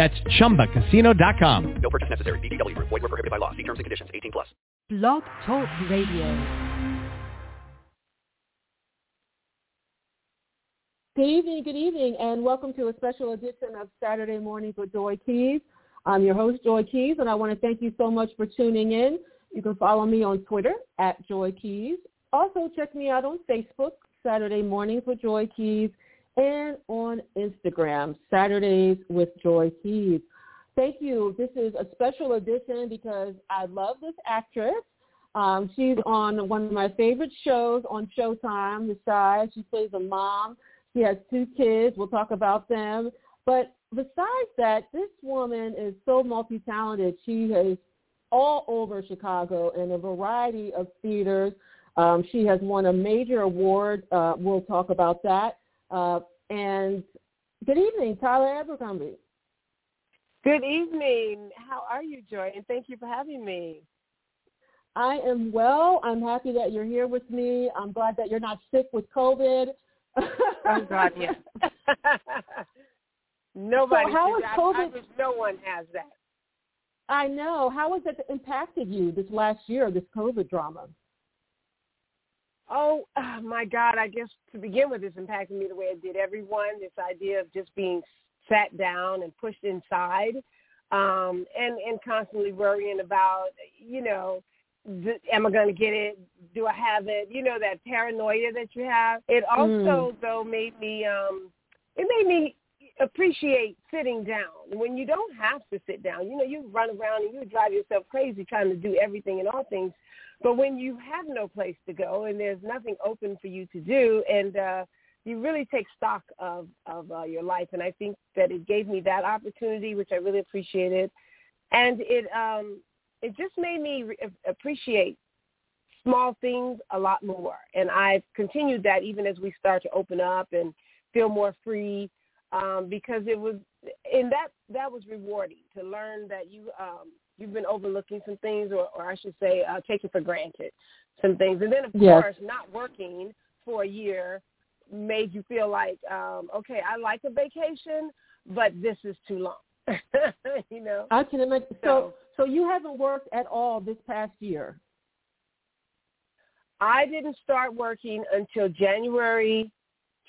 That's ChumbaCasino.com. No purchase necessary. VGW. Void were prohibited by law. See terms and conditions. 18 plus. Blog Talk Radio. Good evening, good evening, and welcome to a special edition of Saturday Mornings with Joy Keys. I'm your host, Joy Keys, and I want to thank you so much for tuning in. You can follow me on Twitter at Joy Keys. Also, check me out on Facebook, Saturday Mornings with Joy Keys, and on Instagram, Saturdays with Joy Keys. Thank you. This is a special edition because I love this actress. Um, she's on one of my favorite shows on Showtime, The Chi. She plays a mom. She has two kids. We'll talk about them. But besides that, this woman is so multi-talented. She is all over Chicago in a variety of theaters. Um, she has won a major award. Uh, we'll talk about that. Uh, and good evening, Tyla Abercrumbie. Good evening. How are you, Joy? And thank you for having me. I am well. I'm happy that you're here with me. I'm glad that you're not sick with COVID. oh God, yes. Nobody. So how is COVID? I, I no one has that. I know. How has it impacted you this last year, this COVID drama? Oh uh, my God! I guess to begin with, it's impacted me the way it did everyone. This idea of just being sat down and pushed inside, um, and and constantly worrying about, you know, am I going to get it? Do I have it? You know, that paranoia that you have. It also Mm. though made me, um, it made me appreciate sitting down when you don't have to sit down. You know, you run around and you drive yourself crazy trying to do everything and all things. But when you have no place to go and there's nothing open for you to do, and uh, you really take stock of of uh, your life, and I think that it gave me that opportunity, which I really appreciated, and it um, it just made me re- appreciate small things a lot more, and I've continued that even as we start to open up and feel more free, um, because it was and that that was rewarding to learn that you um, you've been overlooking some things, or, or I should say, uh, taking for granted some things. And then, of Yes. course, not working for a year made you feel like, um, okay, I like a vacation, but this is too long. you know? I can imagine. So, So- so you haven't worked at all this past year. I didn't start working until January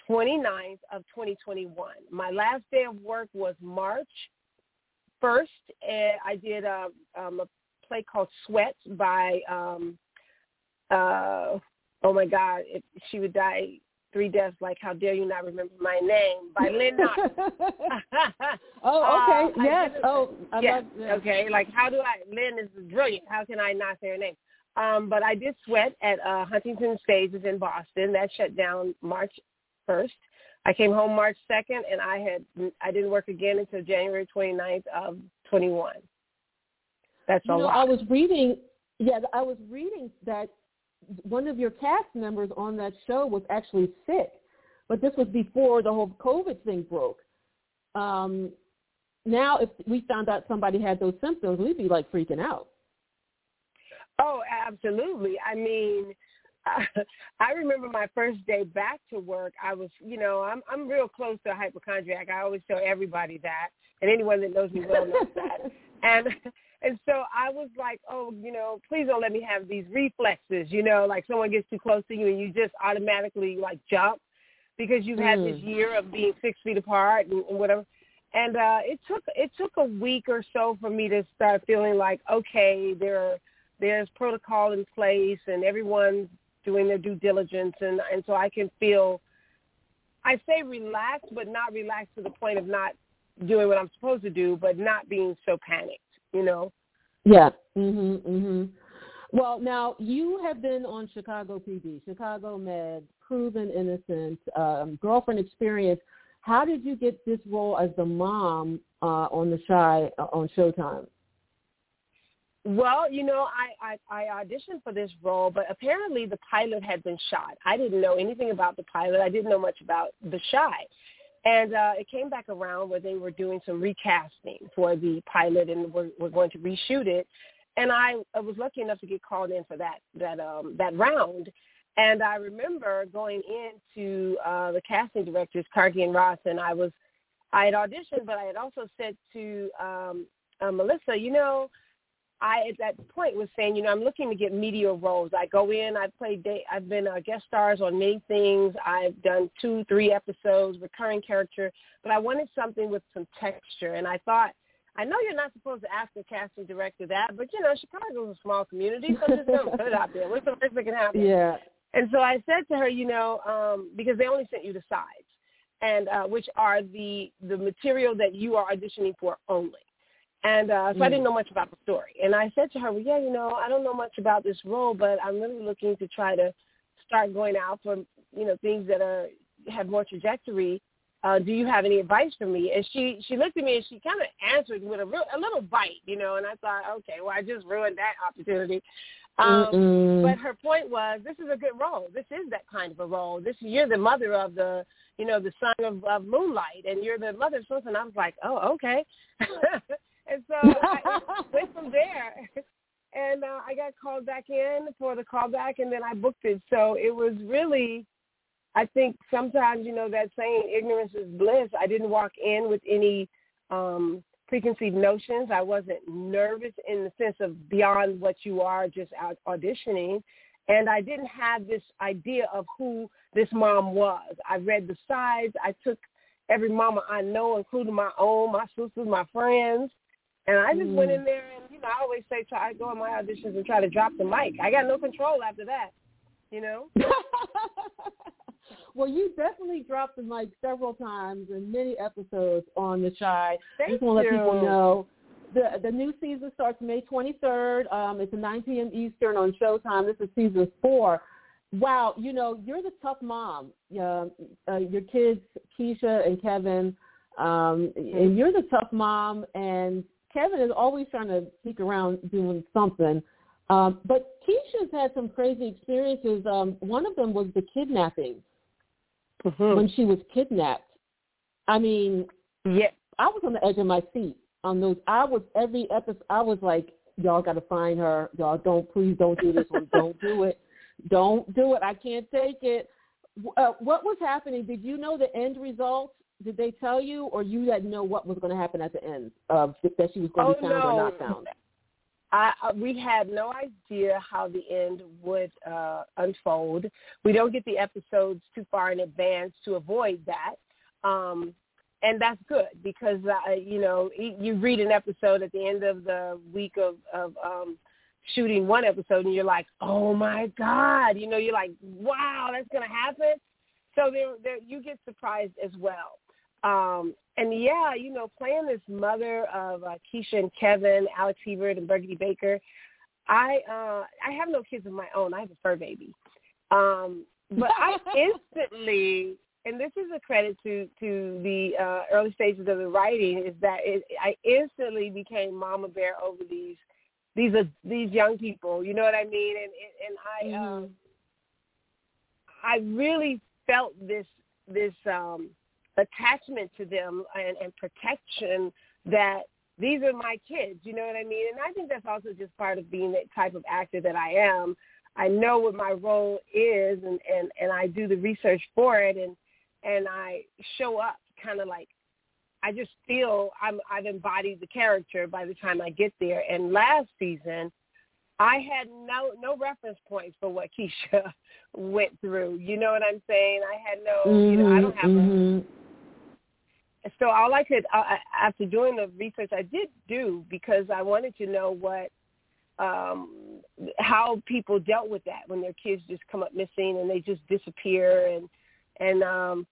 29th of 2021. My last day of work was March 1st, and I did a, um, a play called Sweat by, um, uh, oh my God, if she would die three deaths, like how dare you not remember my name, by Lynn Nottage. oh, okay. Uh, yes. Oh, I yes. love yes. Okay. Like, how do I? Lynn is brilliant. How can I not say her name? Um, but I did sweat at uh, Huntington Stages in Boston. That shut down March first. I came home March second, and I had I didn't work again until January 29th of 21. That's You a know, lot. I was reading. Yeah, I was reading that one of your cast members on that show was actually sick, but this was before the whole COVID thing broke. Um, now, if we found out somebody had those symptoms, we'd be like freaking out. Oh, absolutely. I mean, I remember my first day back to work. I was, you know, I'm I'm real close to a hypochondriac. I always tell everybody that, and anyone that knows me well knows that. And and so I was like, oh, you know, please don't let me have these reflexes. You know, like someone gets too close to you and you just automatically like jump because you've had this Mm. year of being six feet apart and, and whatever. And uh, it took it took a week or so for me to start feeling like, okay, there are there's protocol in place and everyone's doing their due diligence and and so I can feel I say relaxed but not relaxed to the point of not doing what I'm supposed to do but not being so panicked, you know. Yeah. Mhm. Mhm. Well, now you have been on Chicago PD, Chicago Med, Proven Innocent, um, Girlfriend Experience. How did you get this role as the mom uh, on the Chi uh, on Showtime? Well, you know, I, I I auditioned for this role, but apparently the pilot had been shot. I didn't know anything about the pilot. I didn't know much about The Chi. And uh, it came back around where they were doing some recasting for the pilot, and we're, we're going to reshoot it. And I, I was lucky enough to get called in for that that um, that round. And I remember going into uh, the casting directors, Kargi and Ross, and I was I had auditioned, but I had also said to um, uh, Melissa, you know, I at that point was saying, you know, I'm looking to get media roles. I go in, I play, day, I've been uh, guest stars on many things. I've done two, three episodes, recurring character, but I wanted something with some texture. And I thought, I know you're not supposed to ask a casting director that, but you know, Chicago's a small community, so just don't put it out there. What's the worst that can happen? Yeah. And so I said to her, you know, um, because they only sent you the sides, and uh, which are the the material that you are auditioning for only. And uh, so mm. I didn't know much about the story. And I said to her, well, yeah, you know, I don't know much about this role, but I'm really looking to try to start going out for, you know, things that are have more trajectory. Uh, do you have any advice for me? And she she looked at me and she kind of answered with a real a little bite, you know. And I thought, okay, well, I just ruined that opportunity. Um, but her point was, this is a good role. This is that kind of a role. This you're the mother of the, you know, the son of, of Moonlight, and you're the mother of something. I was like, oh, okay. And so I went from there. And uh, I got called back in for the callback, and then I booked it. So it was really, I think sometimes, you know, that saying, ignorance is bliss. I didn't walk in with any um, preconceived notions. I wasn't nervous in the sense of beyond what you are just out auditioning. And I didn't have this idea of who this mom was. I read the sides. I took every mama I know, including my own, my sisters, my friends, and I just mm. went in there and, you know, I always say try I go on my auditions and try to drop the mic. I got no control after that, you know? well, you definitely dropped the mic several times in many episodes on The Chi. Thank just want to let people know. The the new season starts May 23rd. Um, it's at 9 p.m. Eastern on Showtime. This is season four. Wow, you know, you're the tough mom. Uh, uh, your kids, Kiesha and Kevin, um, and mm-hmm. you're the tough mom, and Kevin is always trying to sneak around doing something. Um, but Kiesha's had some crazy experiences. Um, one of them was the kidnapping mm-hmm. when she was kidnapped. I mean, yeah, I was on the edge of my seat on those. I was every episode. I was like, y'all got to find her. Y'all don't please don't do this one. don't do it. Don't do it. I can't take it. Uh, what was happening? Did you know the end result? Did they tell you, or you didn't know what was going to happen at the end of that she was going to oh, be found no. or not found? I, we had no idea how the end would uh, unfold. We don't get the episodes too far in advance to avoid that, um, and that's good because uh, you know you read an episode at the end of the week of, of um, shooting one episode, and you're like, oh my god, you know, you're like, wow, that's gonna happen. So there, there, you get surprised as well. Um, and yeah, you know, playing this mother of uh, Kiesha and Kevin, Alex Hibert and Birgundi Baker, I uh, I have no kids of my own. I have a fur baby. Um, but I instantly, and this is a credit to to the uh, early stages of the writing, is that it, I instantly became mama bear over these these are these young people. You know what I mean? And and, and I mm-hmm. um, I really felt this this um attachment to them and, and protection that these are my kids, you know what I mean? And I think that's also just part of being the type of actor that I am. I know what my role is and, and, and I do the research for it and and I show up kind of like I just feel I'm I've embodied the character by the time I get there. And last season I had no no reference points for what Kiesha went through. You know what I'm saying? I had no, mm-hmm, you know, I don't have mm-hmm. a so all I could uh, after doing the research I did do because I wanted to know what um how people dealt with that when their kids just come up missing and they just disappear and and um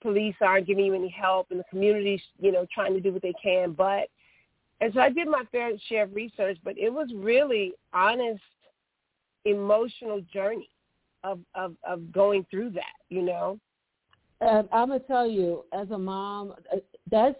police aren't giving you any help and the community's you know trying to do what they can. But and so I did my fair share of research but it was really honest emotional journey of of of going through that you know and I'm gonna tell you, as a mom, uh, that's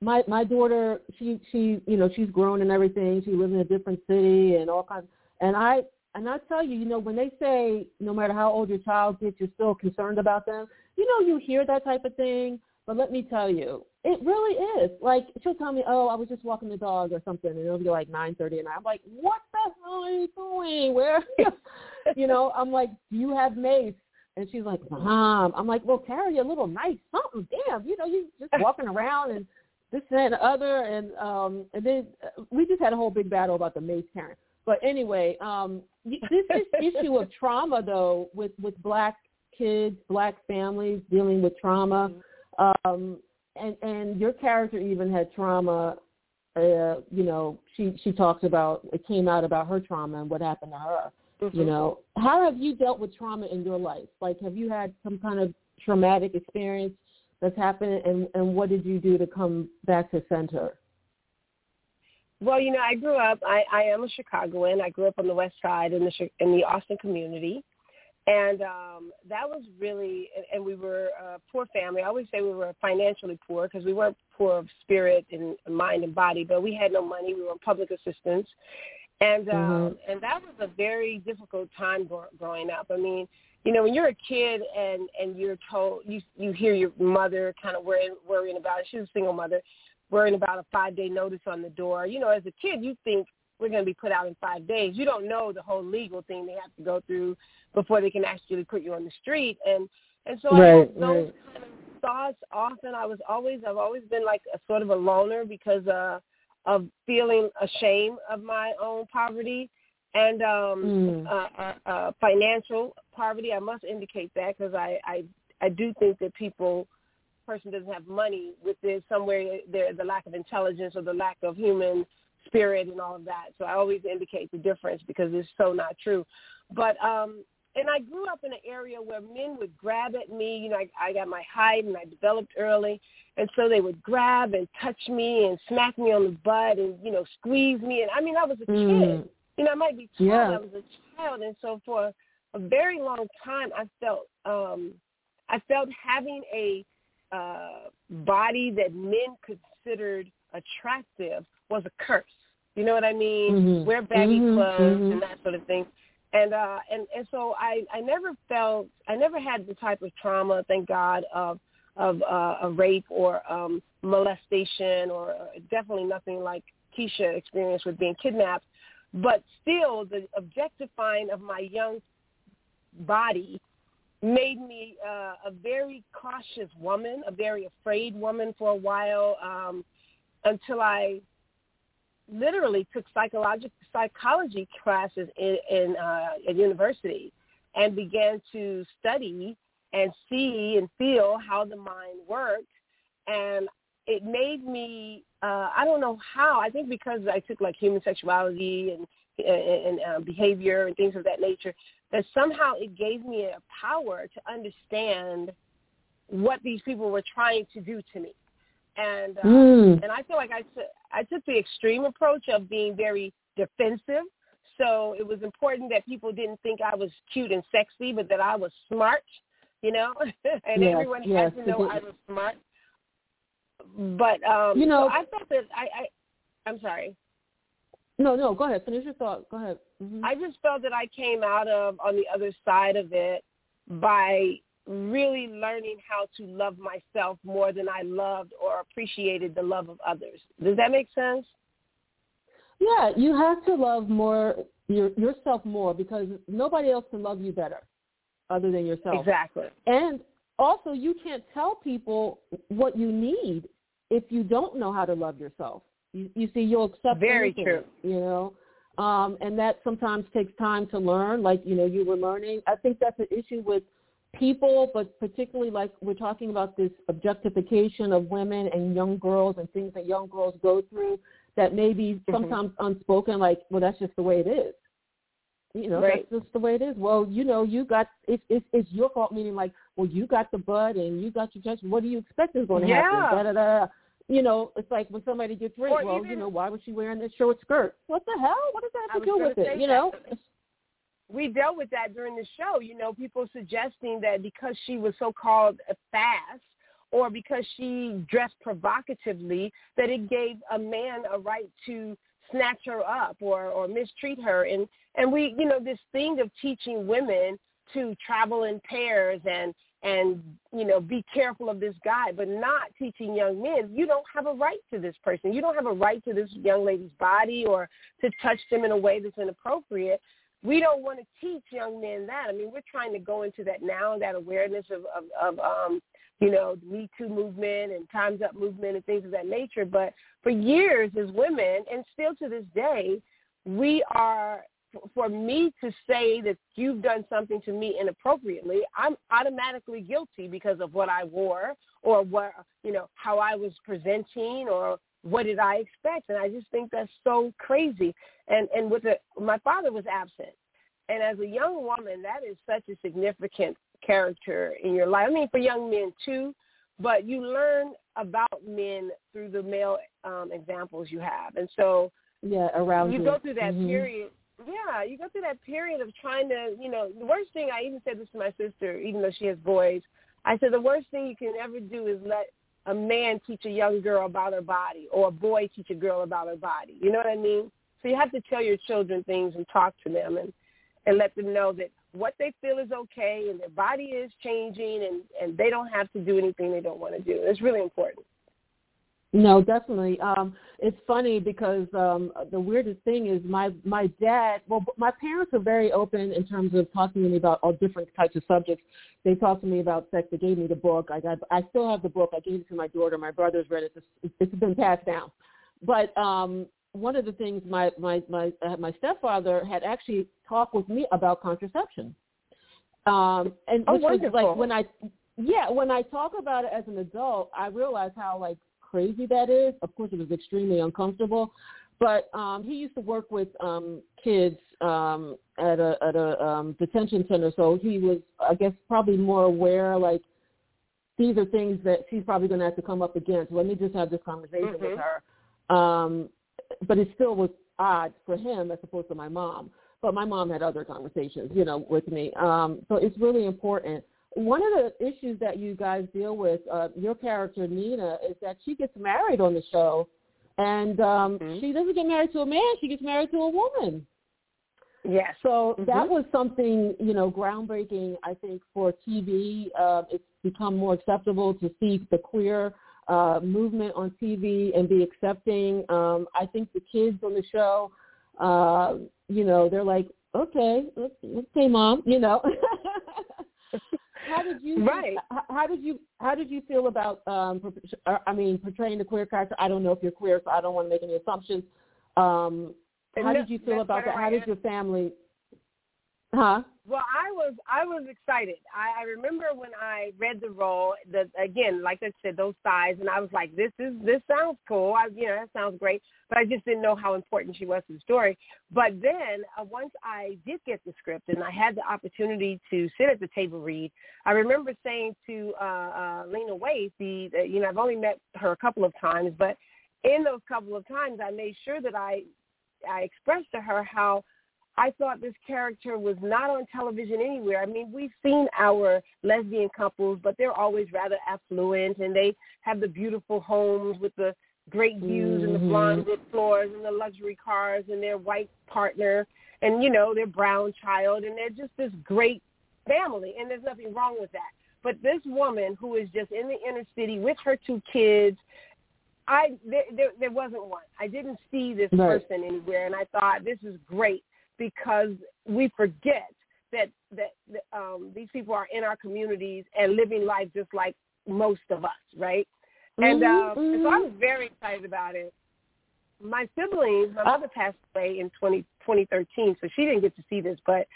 my my daughter, she she you know she's grown and everything. She lives in a different city and all kinds. And I and I tell you, you know, when they say no matter how old your child gets, you're still concerned about them. You know, you hear that type of thing, but let me tell you, it really is. Like she'll tell me, "Oh, I was just walking the dog or something," and it'll be like nine thirty, and I'm like, "What the hell are you doing? Where?" you know, I'm like, "Do you have mace?" And she's like, "Mom," I'm like, "Well, carry a little knife, something. Damn, you know, you just walking around and this and the other, and um, and then uh, we just had a whole big battle about the mace carrying. But anyway, um, this, this issue of trauma, though, with with black kids, black families dealing with trauma, um, and and your character even had trauma. Uh, you know, she she talks about it came out about her trauma and what happened to her. Mm-hmm. You know, how have you dealt with trauma in your life? Like, have you had some kind of traumatic experience that's happened, and and what did you do to come back to center? Well, you know, I grew up. I, I am a Chicagoan. I grew up on the West Side in the in the Austin community, and um, that was really. And, and we were a poor family. I always say we were financially poor because we weren't poor of spirit and mind and body, but we had no money. We were on public assistance, and um, Mhm. and that was a very difficult time growing up. I mean, you know, when you're a kid and and you're told you you hear your mother kind of worrying worrying about it. She was a single mother, worrying about a five day notice on the door. You know, as a kid, you think we're going to be put out in five days. You don't know the whole legal thing they have to go through before they can actually put you on the street. And and so I had those right. kind of thoughts often. I was always I've always been like a sort of a loner because uh of feeling ashamed of my own poverty and um Mm. uh, uh, uh financial poverty. I must indicate that because I, I I do think that people person doesn't have money with this somewhere there the lack of intelligence or the lack of human spirit and all of that. So I always indicate the difference because it's so not true. But um and I grew up in an area where men would grab at me. You know, I, I got my height and I developed early, and so they would grab and touch me and smack me on the butt and you know squeeze me. And I mean, I was a kid. Mm. You know, I might be tall. Yeah. I was a child, and so for a very long time, I felt um I felt having a uh body that men considered attractive was a curse. You know what I mean? Mhm. Wear baggy Mhm, clothes mhm. and that sort of thing. And uh and and so I I never felt I never had the type of trauma, thank God, of of uh, a rape or um molestation or uh, definitely nothing like Kiesha experienced with being kidnapped. But still, the objectifying of my young body made me uh, a very cautious woman, a very afraid woman for a while, um, until I literally took psychological psychology classes in, in uh, at university and began to study and see and feel how the mind worked. And it made me uh i don't know how i think because i took like human sexuality and and, and uh, behavior and things of that nature that somehow it gave me a power to understand what these people were trying to do to me and uh, Mm. and I feel like I took I took the extreme approach of being very defensive. So it was important that people didn't think I was cute and sexy, but that I was smart, you know, and Yes, everyone yes, had to know I was smart. But um, You know- so I thought that I, I I'm sorry. No, no, go ahead. Finish your thought. Go ahead. Mhm. I just felt that I came out of on the other side of it by really learning how to love myself more than I loved or appreciated the love of others. Does that make sense? Yeah, you have to love more your, yourself more because nobody else can love you better other than yourself. Exactly. And also, you can't tell people what you need if you don't know how to love yourself. You, you see, you'll accept Very anything, true. You know, um, and that sometimes takes time to learn. Like you know, you were learning. I think that's an issue with people, but particularly like we're talking about this objectification of women and young girls and things that young girls go through that may be Mhm. sometimes unspoken. Like, well, that's just the way it is. You know, Right. that's just the way it is. Well, you know, you got it's it's it's your fault. Meaning, like, well, you got the butt and you got your chest. What do you expect is going to Yeah. happen? Da, da, da. You know, it's like when somebody gets raped. Or Well, even- you know, why was she wearing this short skirt? What the hell? What does that I have to do with it? You know, we dealt with that during the show. You know, people suggesting that because she was so called fast or because she dressed provocatively that it gave a man a right to snatch her up or or mistreat her and and we you know this thing of teaching women to travel in pairs and and you know be careful of this guy but not teaching young men you don't have a right to this person you don't have a right to this young lady's body or to touch them in a way that's inappropriate we don't want to teach young men that. I mean we're trying to go into that now that awareness of of, of um you know the me too movement and times up movement and things of that nature. But for years as women and still to this day we are for me to say that you've done something to me inappropriately, I'm automatically guilty because of what I wore or what you know how I was presenting or what did I expect, and I just think that's so crazy. And and with the my father was absent, and as a young woman, that is such a significant character in your life. I mean, for young men too, but you learn about men through the male um, examples you have, and so yeah, around you, you. go through that mm-hmm. period yeah, you go through that period of trying to, you know, the worst thing I even said this to my sister, even though she has boys. I said the worst thing you can ever do is let a man teach a young girl about her body or a boy teach a girl about her body. You know what I mean? So you have to tell your children things and talk to them and and let them know that what they feel is okay and their body is changing and and they don't have to do anything they don't want to do. It's really important. No, definitely. Um, it's funny because um, the weirdest thing is my my dad. Well, my parents are very open in terms of talking to me about all different types of subjects. They talked to me about sex. They gave me the book. I got. I still have the book. I gave it to my daughter. My brother's read it. It's, it's been passed down. But um, one of the things my my my uh, my stepfather had actually talked with me about contraception. Um, and oh, which wonderful. was like when I yeah when I talk about it as an adult, I realize how like crazy that is. Of course, it was extremely uncomfortable. But um, he used to work with um, kids um, at a at a um, detention center, so he was, I guess, probably more aware. Like these are things that she's probably going to have to come up against. Let me just have this conversation mm-hmm. with her. Um, but it still was odd for him as opposed to my mom. But my mom had other conversations, you know, with me. Um, so it's really important one of the issues that you guys deal with, uh, your character Nina, is that she gets married on the show, and um, mm-hmm. she doesn't get married to a man; she gets married to a woman. Yes. So mm-hmm. that was something, you know, groundbreaking. I think for TV, uh, it's become more acceptable to see the queer uh, movement on TV and be accepting. Um, I think the kids on the show, uh, you know, they're like, okay, let's okay, mom, you know. how did you right? How did you how did you feel about um uh, I mean portraying the queer character? I don't know if you're queer, so I don't want to make any assumptions. Um, how did you feel about that? How did your family? Huh? Well, I was I was excited. I, I remember when I read the role. The again, like I said, those thighs, and I was like, "This is this sounds cool. I, you know, that sounds great." But I just didn't know how important she was to the story. But then uh, once I did get the script and I had the opportunity to sit at the table read, I remember saying to uh, uh, Lena Waithe, the, the you know, I've only met her a couple of times, but in those couple of times, I made sure that I I expressed to her how I thought this character was not on television anywhere. I mean, we've seen our lesbian couples, but they're always rather affluent and they have the beautiful homes with the great views mm-hmm. and the mm-hmm. blonde wood floors and the luxury cars and their white partner and, you know, their brown child and they're just this great family and there's nothing wrong with that. But this woman who is just in the inner city with her two kids I there, there there wasn't one. I didn't see this right. person anywhere, and I thought this is great because we forget that that, um, these people are in our communities and living life just like most of us, right? And mm-hmm. uh, so I was very excited about it. My siblings, my mother passed away in 20, 2013, so she didn't get to see this, but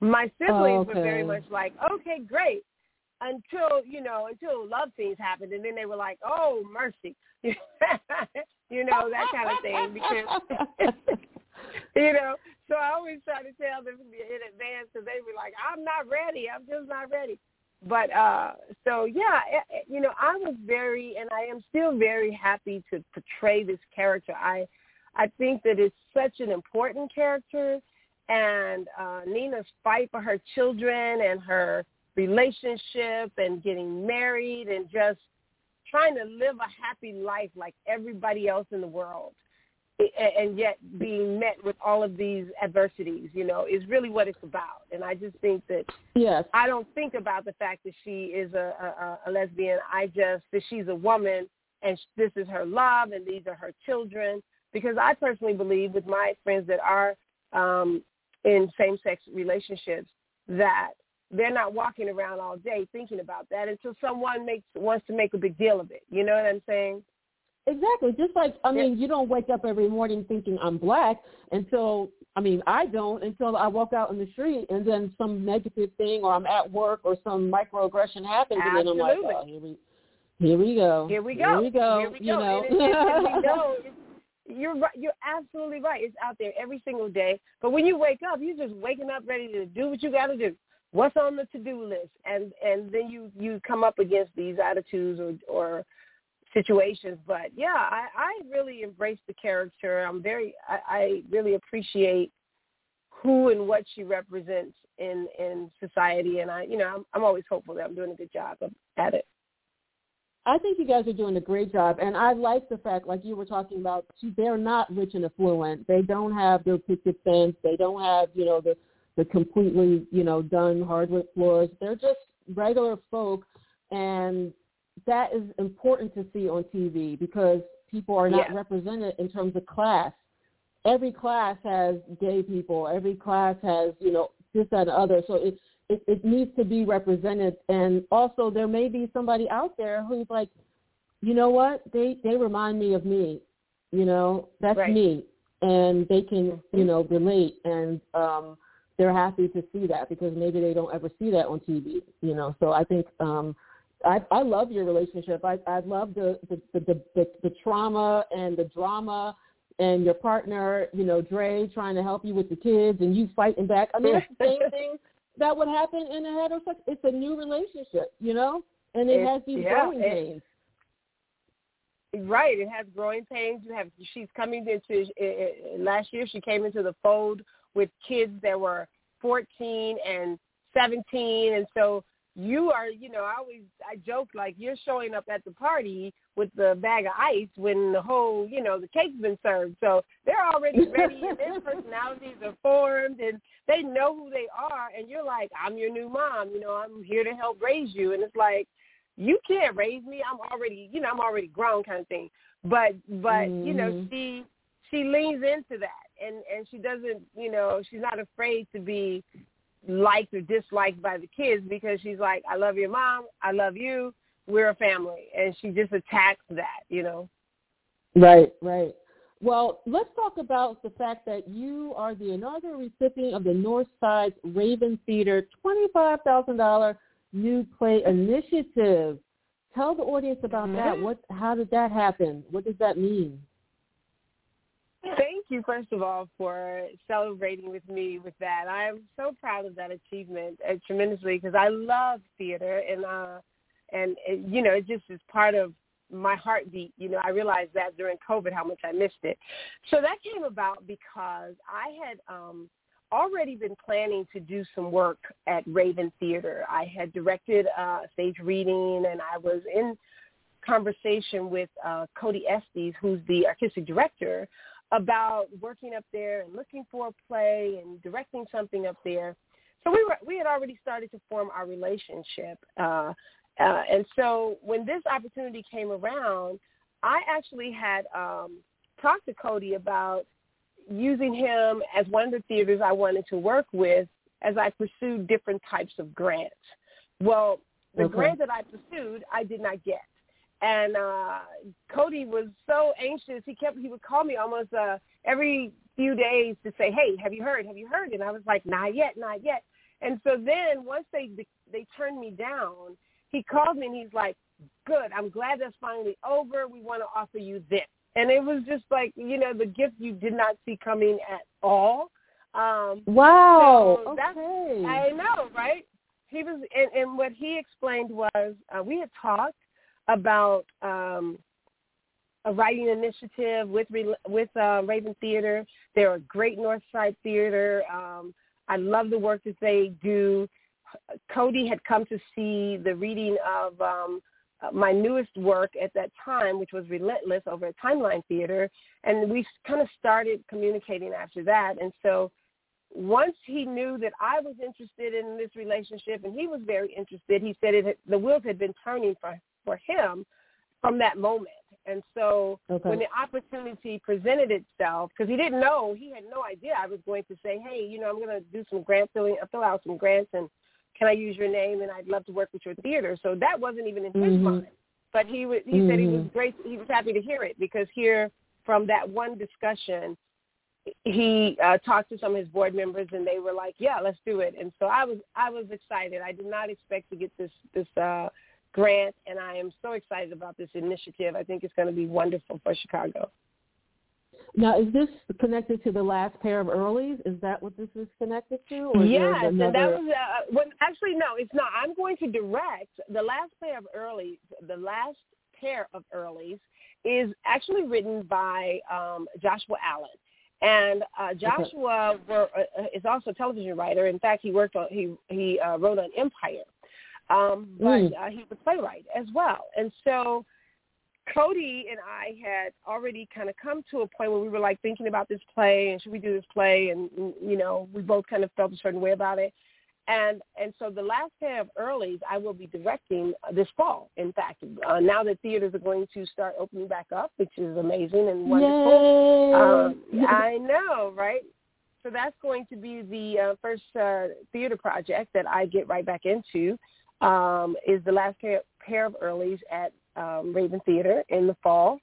my siblings okay. were very much like, okay, great, until you know, until love scenes happened, and then they were like, oh mercy, you know that kind of thing because you know so I always try to tell them in advance because they be like, I'm not ready. I'm just not ready. But uh so yeah, eh, eh, you know, I was very and I am still very happy to portray this character. I I think that it's such an important character and uh Nina's fight for her children and her relationship and getting married and just trying to live a happy life like everybody else in the world and yet being met with all of these adversities, you know, is really what it's about. And I just think that yes, I don't think about the fact that she is a, a, a lesbian. I just that she's a woman and this is her love and these are her children. Because I personally believe with my friends that are um, in same-sex relationships that they're not walking around all day thinking about that until someone makes wants to make a big deal of it. You know what I'm saying? Exactly. Just like I mean, you don't wake up every morning thinking I'm black until I mean I don't until I walk out in the street and then some negative thing or I'm at work or some microaggression happens Absolutely. and then I'm like, oh, here we here we go. Here we go. Here we go. Here we go. You know. and, it, and we know you're right. You're absolutely right. It's out there every single day. But when you wake up, you're just waking up ready to do what you got to do. What's on the to-do list, and and then you you come up against these attitudes or or situations. But yeah, I, I really embrace the character. I'm very, I, I really appreciate who and what she represents in in society, and I, you know, I'm, I'm always hopeful that I'm doing a good job at it. I think you guys are doing a great job, and I like the fact, like you were talking about, she they're not rich and affluent. They don't have their picket fence. They don't have, you know, the the completely, you know, done hardwood floors. They're just regular folk, and that is important to see on TV because people are not Yeah. represented in terms of class. Every class has gay people. Every class has, you know, this, that, and other. So it, it, it needs to be represented. And also there may be somebody out there who's like, you know what? They, they remind me of me. You know, that's Right. me. And they can, you know, relate. And um, they're happy to see that because maybe they don't ever see that on TV. You know, so I think um, I, I love your relationship. I, I love the the, the, the, the the trauma and the drama and your partner, you know, Dre trying to help you with the kids and you fighting back. I mean, it's the same thing that would happen in a heterosexual. It's a new relationship, you know, and it It- has these yeah, growing it- pains. Right. It has growing pains. You have she's coming into uh, last year. She came into the fold with kids that were 14 and 17, and so you are. You know, I always I joke like you're showing up at the party with the bag of ice when the whole you know the cake's been served. So they're already ready, and their personalities are formed, and they know who they are. And you're like, I'm your new mom. You know, I'm here to help raise you, and it's like you can't raise me. I'm already, you know, I'm already grown kind of thing. But, but you know, Mhm. she she leans into that, and and she doesn't, you know, she's not afraid to be liked or disliked by the kids because she's like, I love your mom, I love you, we're a family, and she just attacks that, you know. Right, right. Well, let's talk about the fact that you are the inaugural recipient of the Northside Raven Theater $25,000 new play initiative. Tell the audience about that. Mhm. What? How did that happen? What does that mean? Thank you, first of all, for celebrating with me with that. I am so proud of that achievement uh, tremendously because I love theater and uh, and it, you know it just is part of my heartbeat. You know, I realized that during COVID how much I missed it. So that came about because I had um, already been planning to do some work at Raven Theater. I had directed uh, a stage reading, and I was in conversation with uh, Cody Estle, who's the artistic director, about working up there and looking for a play and directing something up there. So we were we had already started to form our relationship, uh, uh, and so when this opportunity came around, I actually had um, talked to Cody about using him as one of the theaters I wanted to work with as I pursued different types of grants. Well, the Okay. grant that I pursued, I did not get. And uh Cody was so anxious. He kept he would call me almost uh every few days to say, "Hey, have you heard? Have you heard?" And I was like, "Not yet, not yet." And so then once they they turned me down, he called me and he's like, "Good. I'm glad that's finally over. We want to offer you this." And it was just like, you know, the gift you did not see coming at all. Um Wow. So okay. I know, right? He was, and, and what he explained was uh, we had talked about um, a writing initiative with with uh, Raven Theater. They're a great North Side theater. Um, I love the work that they do. Cody had come to see the reading of um, my newest work at that time, which was Relentless over at Timeline Theater, and we kind of started communicating after that. And so once he knew that I was interested in this relationship and he was very interested, he said it had, the wheels had been turning for for him from that moment. And so Okay. when the opportunity presented itself, because he didn't know, he had no idea I was going to say, hey, you know, I'm going to do some grant filling, fill out some grants, and can I use your name? And I'd love to work with your theater. So that wasn't even in his Mhm. mind. But he was, he said he was Mhm. great. He was happy to hear it because here from that one discussion, he uh, talked to some of his board members and they were like, "Yeah, let's do it." And so I was I was excited. I did not expect to get this this uh, grant, and I am so excited about this initiative. I think it's going to be wonderful for Chicago. Now, is this connected to the last pair of earlies? Is that what this is connected to? Or Yes, and that was uh, well, actually no, it's not. I'm going to direct the last pair of early. The last pair of earlies is actually written by um, Joshua Allen, and uh, Joshua were, uh, is also a television writer. In fact, he worked on he he uh, wrote on Empire, um, but Mm. uh, he's a playwright as well, and so. Cody and I had already kind of come to a point where we were like thinking about this play and should we do this play and you know we both kind of felt a certain way about it and and so the last pair of earlies I will be directing this fall. In fact, uh, now that theaters are going to start opening back up, which is amazing and wonderful. Um, I know, right? So that's going to be the uh, first uh, theater project that I get right back into. Um, is the last pair, pair of earlies at um, Raven Theater in the fall,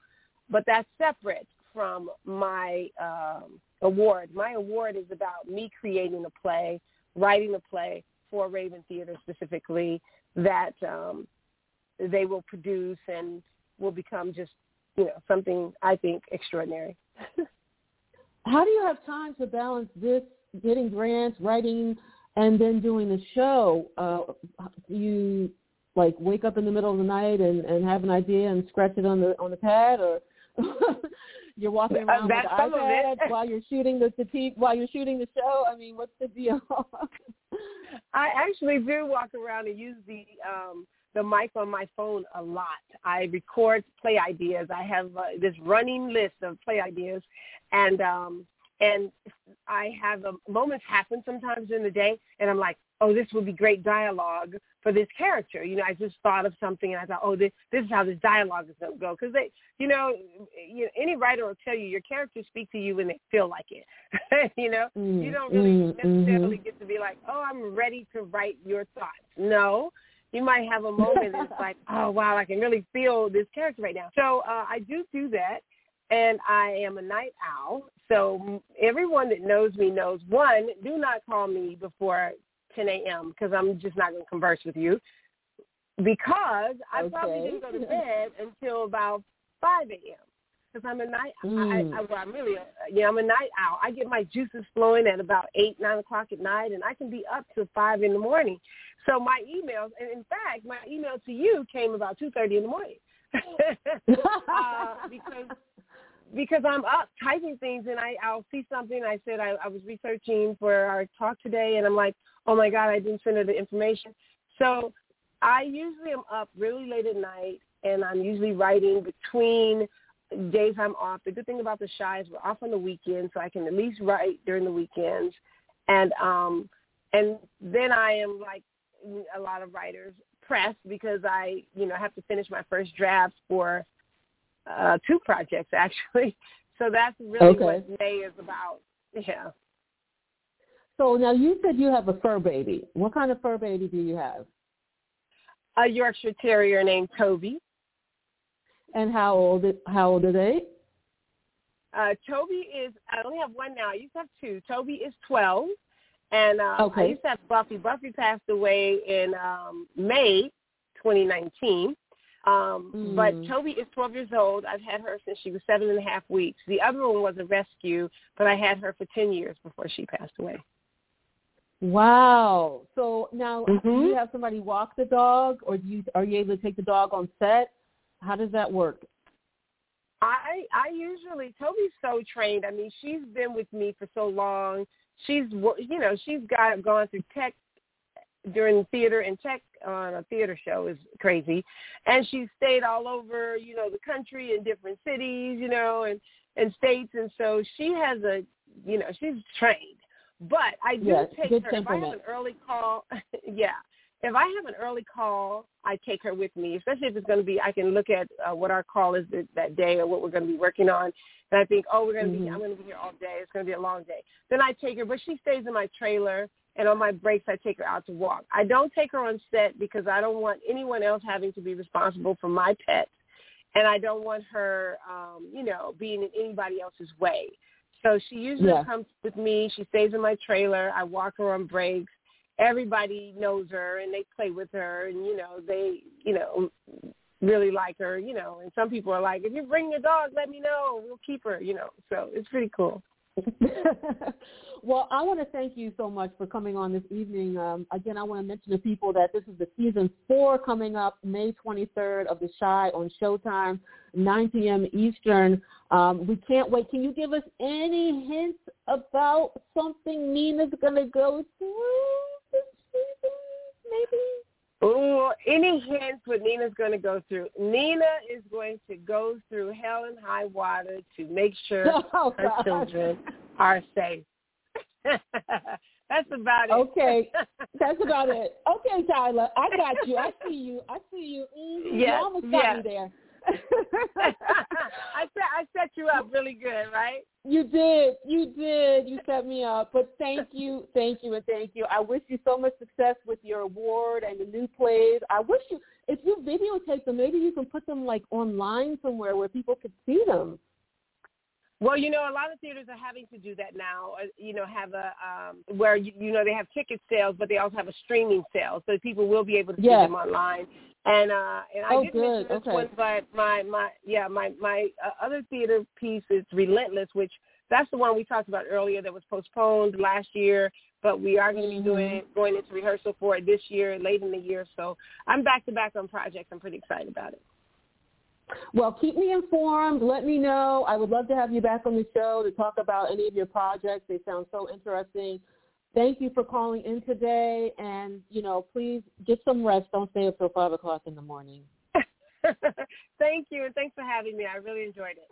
but that's separate from my um, award. My award is about me creating a play, writing a play for Raven Theater specifically that um, they will produce and will become just you know something I think extraordinary. How do you have time to balance this, getting grants, writing, and then doing the show? Uh, you like wake up in the middle of the night and, and have an idea and scratch it on the on the pad, or you're walking Uh, around with that's the iPad while you're shooting the, the t- while you're shooting the show? I mean, what's the deal? I actually do walk around and use the um the mic on my phone a lot. I record play ideas. I have uh, this running list of play ideas, and um and I have um, moments happen sometimes in the day, and I'm like, oh, this would be great dialogue for this character. You know, I just thought of something, and I thought, oh, this this is how this dialogue is going to go. Because they, you know, you any writer will tell you your characters speak to you when they feel like it. you know, Mm, you don't really mm, necessarily mhm. get to be like, oh, I'm ready to write your thoughts. No, you might have a moment that's like, oh wow, I can really feel this character right now. So uh, I do do that, and I am a night owl. So everyone that knows me knows one, do not call me before 10 a.m. because I'm just not going to converse with you because I probably didn't go to bed until about 5 a.m. Because I'm a night, Mm. I, I, well, I'm really, a, know, I'm a night owl. I get my juices flowing at about eight, nine o'clock at night, and I can be up till five in the morning. So my emails, and in fact, my email to you came about two thirty in the morning, uh, because because I'm up typing things, and I I'll see something. I said I, I was researching for our talk today, and I'm like, oh my god, I didn't send her the information. So I usually am up really late at night, and I'm usually writing between days I'm off. The good thing about the Chi is we're off on the weekends, so I can at least write during the weekends, and um, and then I am like a lot of writers pressed because I you know have to finish my first drafts for uh, two projects actually. So that's really Okay. what May is about. Yeah. so now you said you have a fur baby. What kind of fur baby do you have? A Yorkshire Terrier named Toby. And how old? How old are they? Uh, Toby is, I only have one now. I used to have two. Toby is 12. And uh, I used to have Buffy. Buffy passed away in um, May 2019. Um, Mm. But Toby is 12 years old. I've had her since she was seven and a half weeks. The other one was a rescue, but I had her for 10 years before she passed away. Wow. So now, do Mhm. you have somebody walk the dog, or do you are you able to take the dog on set? How does that work? I I usually Toby's so trained. I mean, she's been with me for so long. She's you know she's got gone through tech during theater and tech on a theater show is crazy, and she stayed all over you know the country in different cities, you know, and and states, and so she has a you know she's trained. But I do Yes, take her if I have an early call. yeah, if I have an early call, I take her with me, especially if it's going to be. I can look at uh, what our call is th- that day or what we're going to be working on, and I think, oh, we're going to be. Mhm. I'm going to be here all day. It's going to be a long day. Then I take her, but she stays in my trailer, and on my breaks, I take her out to walk. I don't take her on set because I don't want anyone else having to be responsible for my pet, and I don't want her, um, you know, being in anybody else's way. So she usually Yeah. comes with me. She stays in my trailer. I walk her on breaks. Everybody knows her and they play with her and you know they you know really like her you know and some people are like if you bring your dog let me know we'll keep her you know so it's pretty cool. well, I want to thank you so much for coming on this evening. Um, again, I want to mention to people that this is the season four coming up May 23rd of The Chi on Showtime, 9 p.m. Eastern. Um, we can't wait. Can you give us any hints about something Nina's going to go through this season, maybe? Ooh, any hints what Nina's going to go through? Nina is going to go through hell and high water to make sure Oh, her God. children are safe. That's about it. Okay, that's about it. Okay, Tyla, I got you. I see you. I see you. Mm, Yes, you almost got yes. me there. I set I set you up really good, right? you did. You did. You set me up. But thank you, thank you, and thank you. I wish you so much success with your award and the new plays. I wish you, if you videotape them, maybe you can put them like online somewhere where people could see them. Well, you know, a lot of theaters are having to do that now. uh, You know, have a um, where you, you know they have ticket sales, but they also have a streaming sale, so people will be able to see them online. And uh, and I Oh, did mention this Okay. one, but my my yeah my my uh, other theater piece is Relentless, which that's the one we talked about earlier that was postponed last year, but we are going to be doing it, going into rehearsal for it this year, late in the year. So I'm back to back on projects. I'm pretty excited about it. Well, keep me informed. Let me know. I would love to have you back on the show to talk about any of your projects. They sound so interesting. Thank you for calling in today, and you know, please get some rest. Don't stay up till five o'clock in the morning. Thank you, and thanks for having me. I really enjoyed it.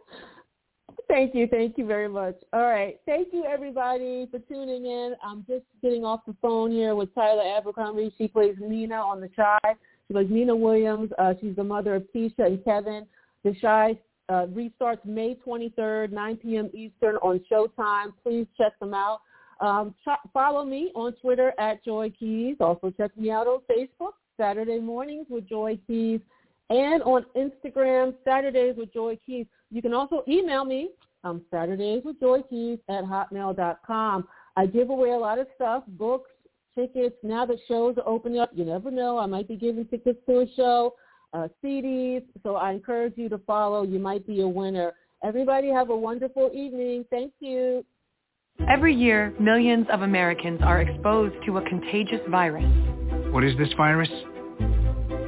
Thank you. Thank you very much. All right. Thank you, everybody, for tuning in. I'm just getting off the phone here with Tyla Abercrumbie. She plays Nina on The Chi. She plays Nina Williams. Uh, she's the mother of Kiesha and Kevin. The Chi uh, restarts May 23rd, 9 p.m. Eastern on Showtime. Please check them out. Um, ch- follow me on Twitter at Joy Keys. Also check me out on Facebook, Saturday mornings with Joy Keys, and on Instagram, Saturdays with Joy Keys. You can also email me, um, Saturdays with Joy Keys at hotmail.com. I give away a lot of stuff, books, tickets. Now that shows are opening up, you never know. I might be giving tickets to a show, uh, CDs. So I encourage you to follow. You might be a winner. Everybody have a wonderful evening. Thank you. Every year, millions of Americans are exposed to a contagious virus. What is this virus?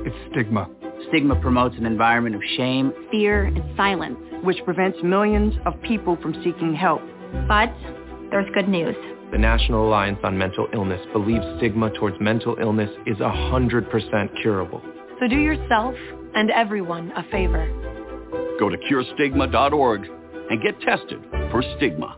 It's stigma. Stigma promotes an environment of shame. fear, and silence. which prevents millions of people from seeking help. But there's good news. The National Alliance on Mental Illness believes stigma towards mental illness is 100% curable. So do yourself and everyone a favor. Go to curestigma.org and get tested for stigma.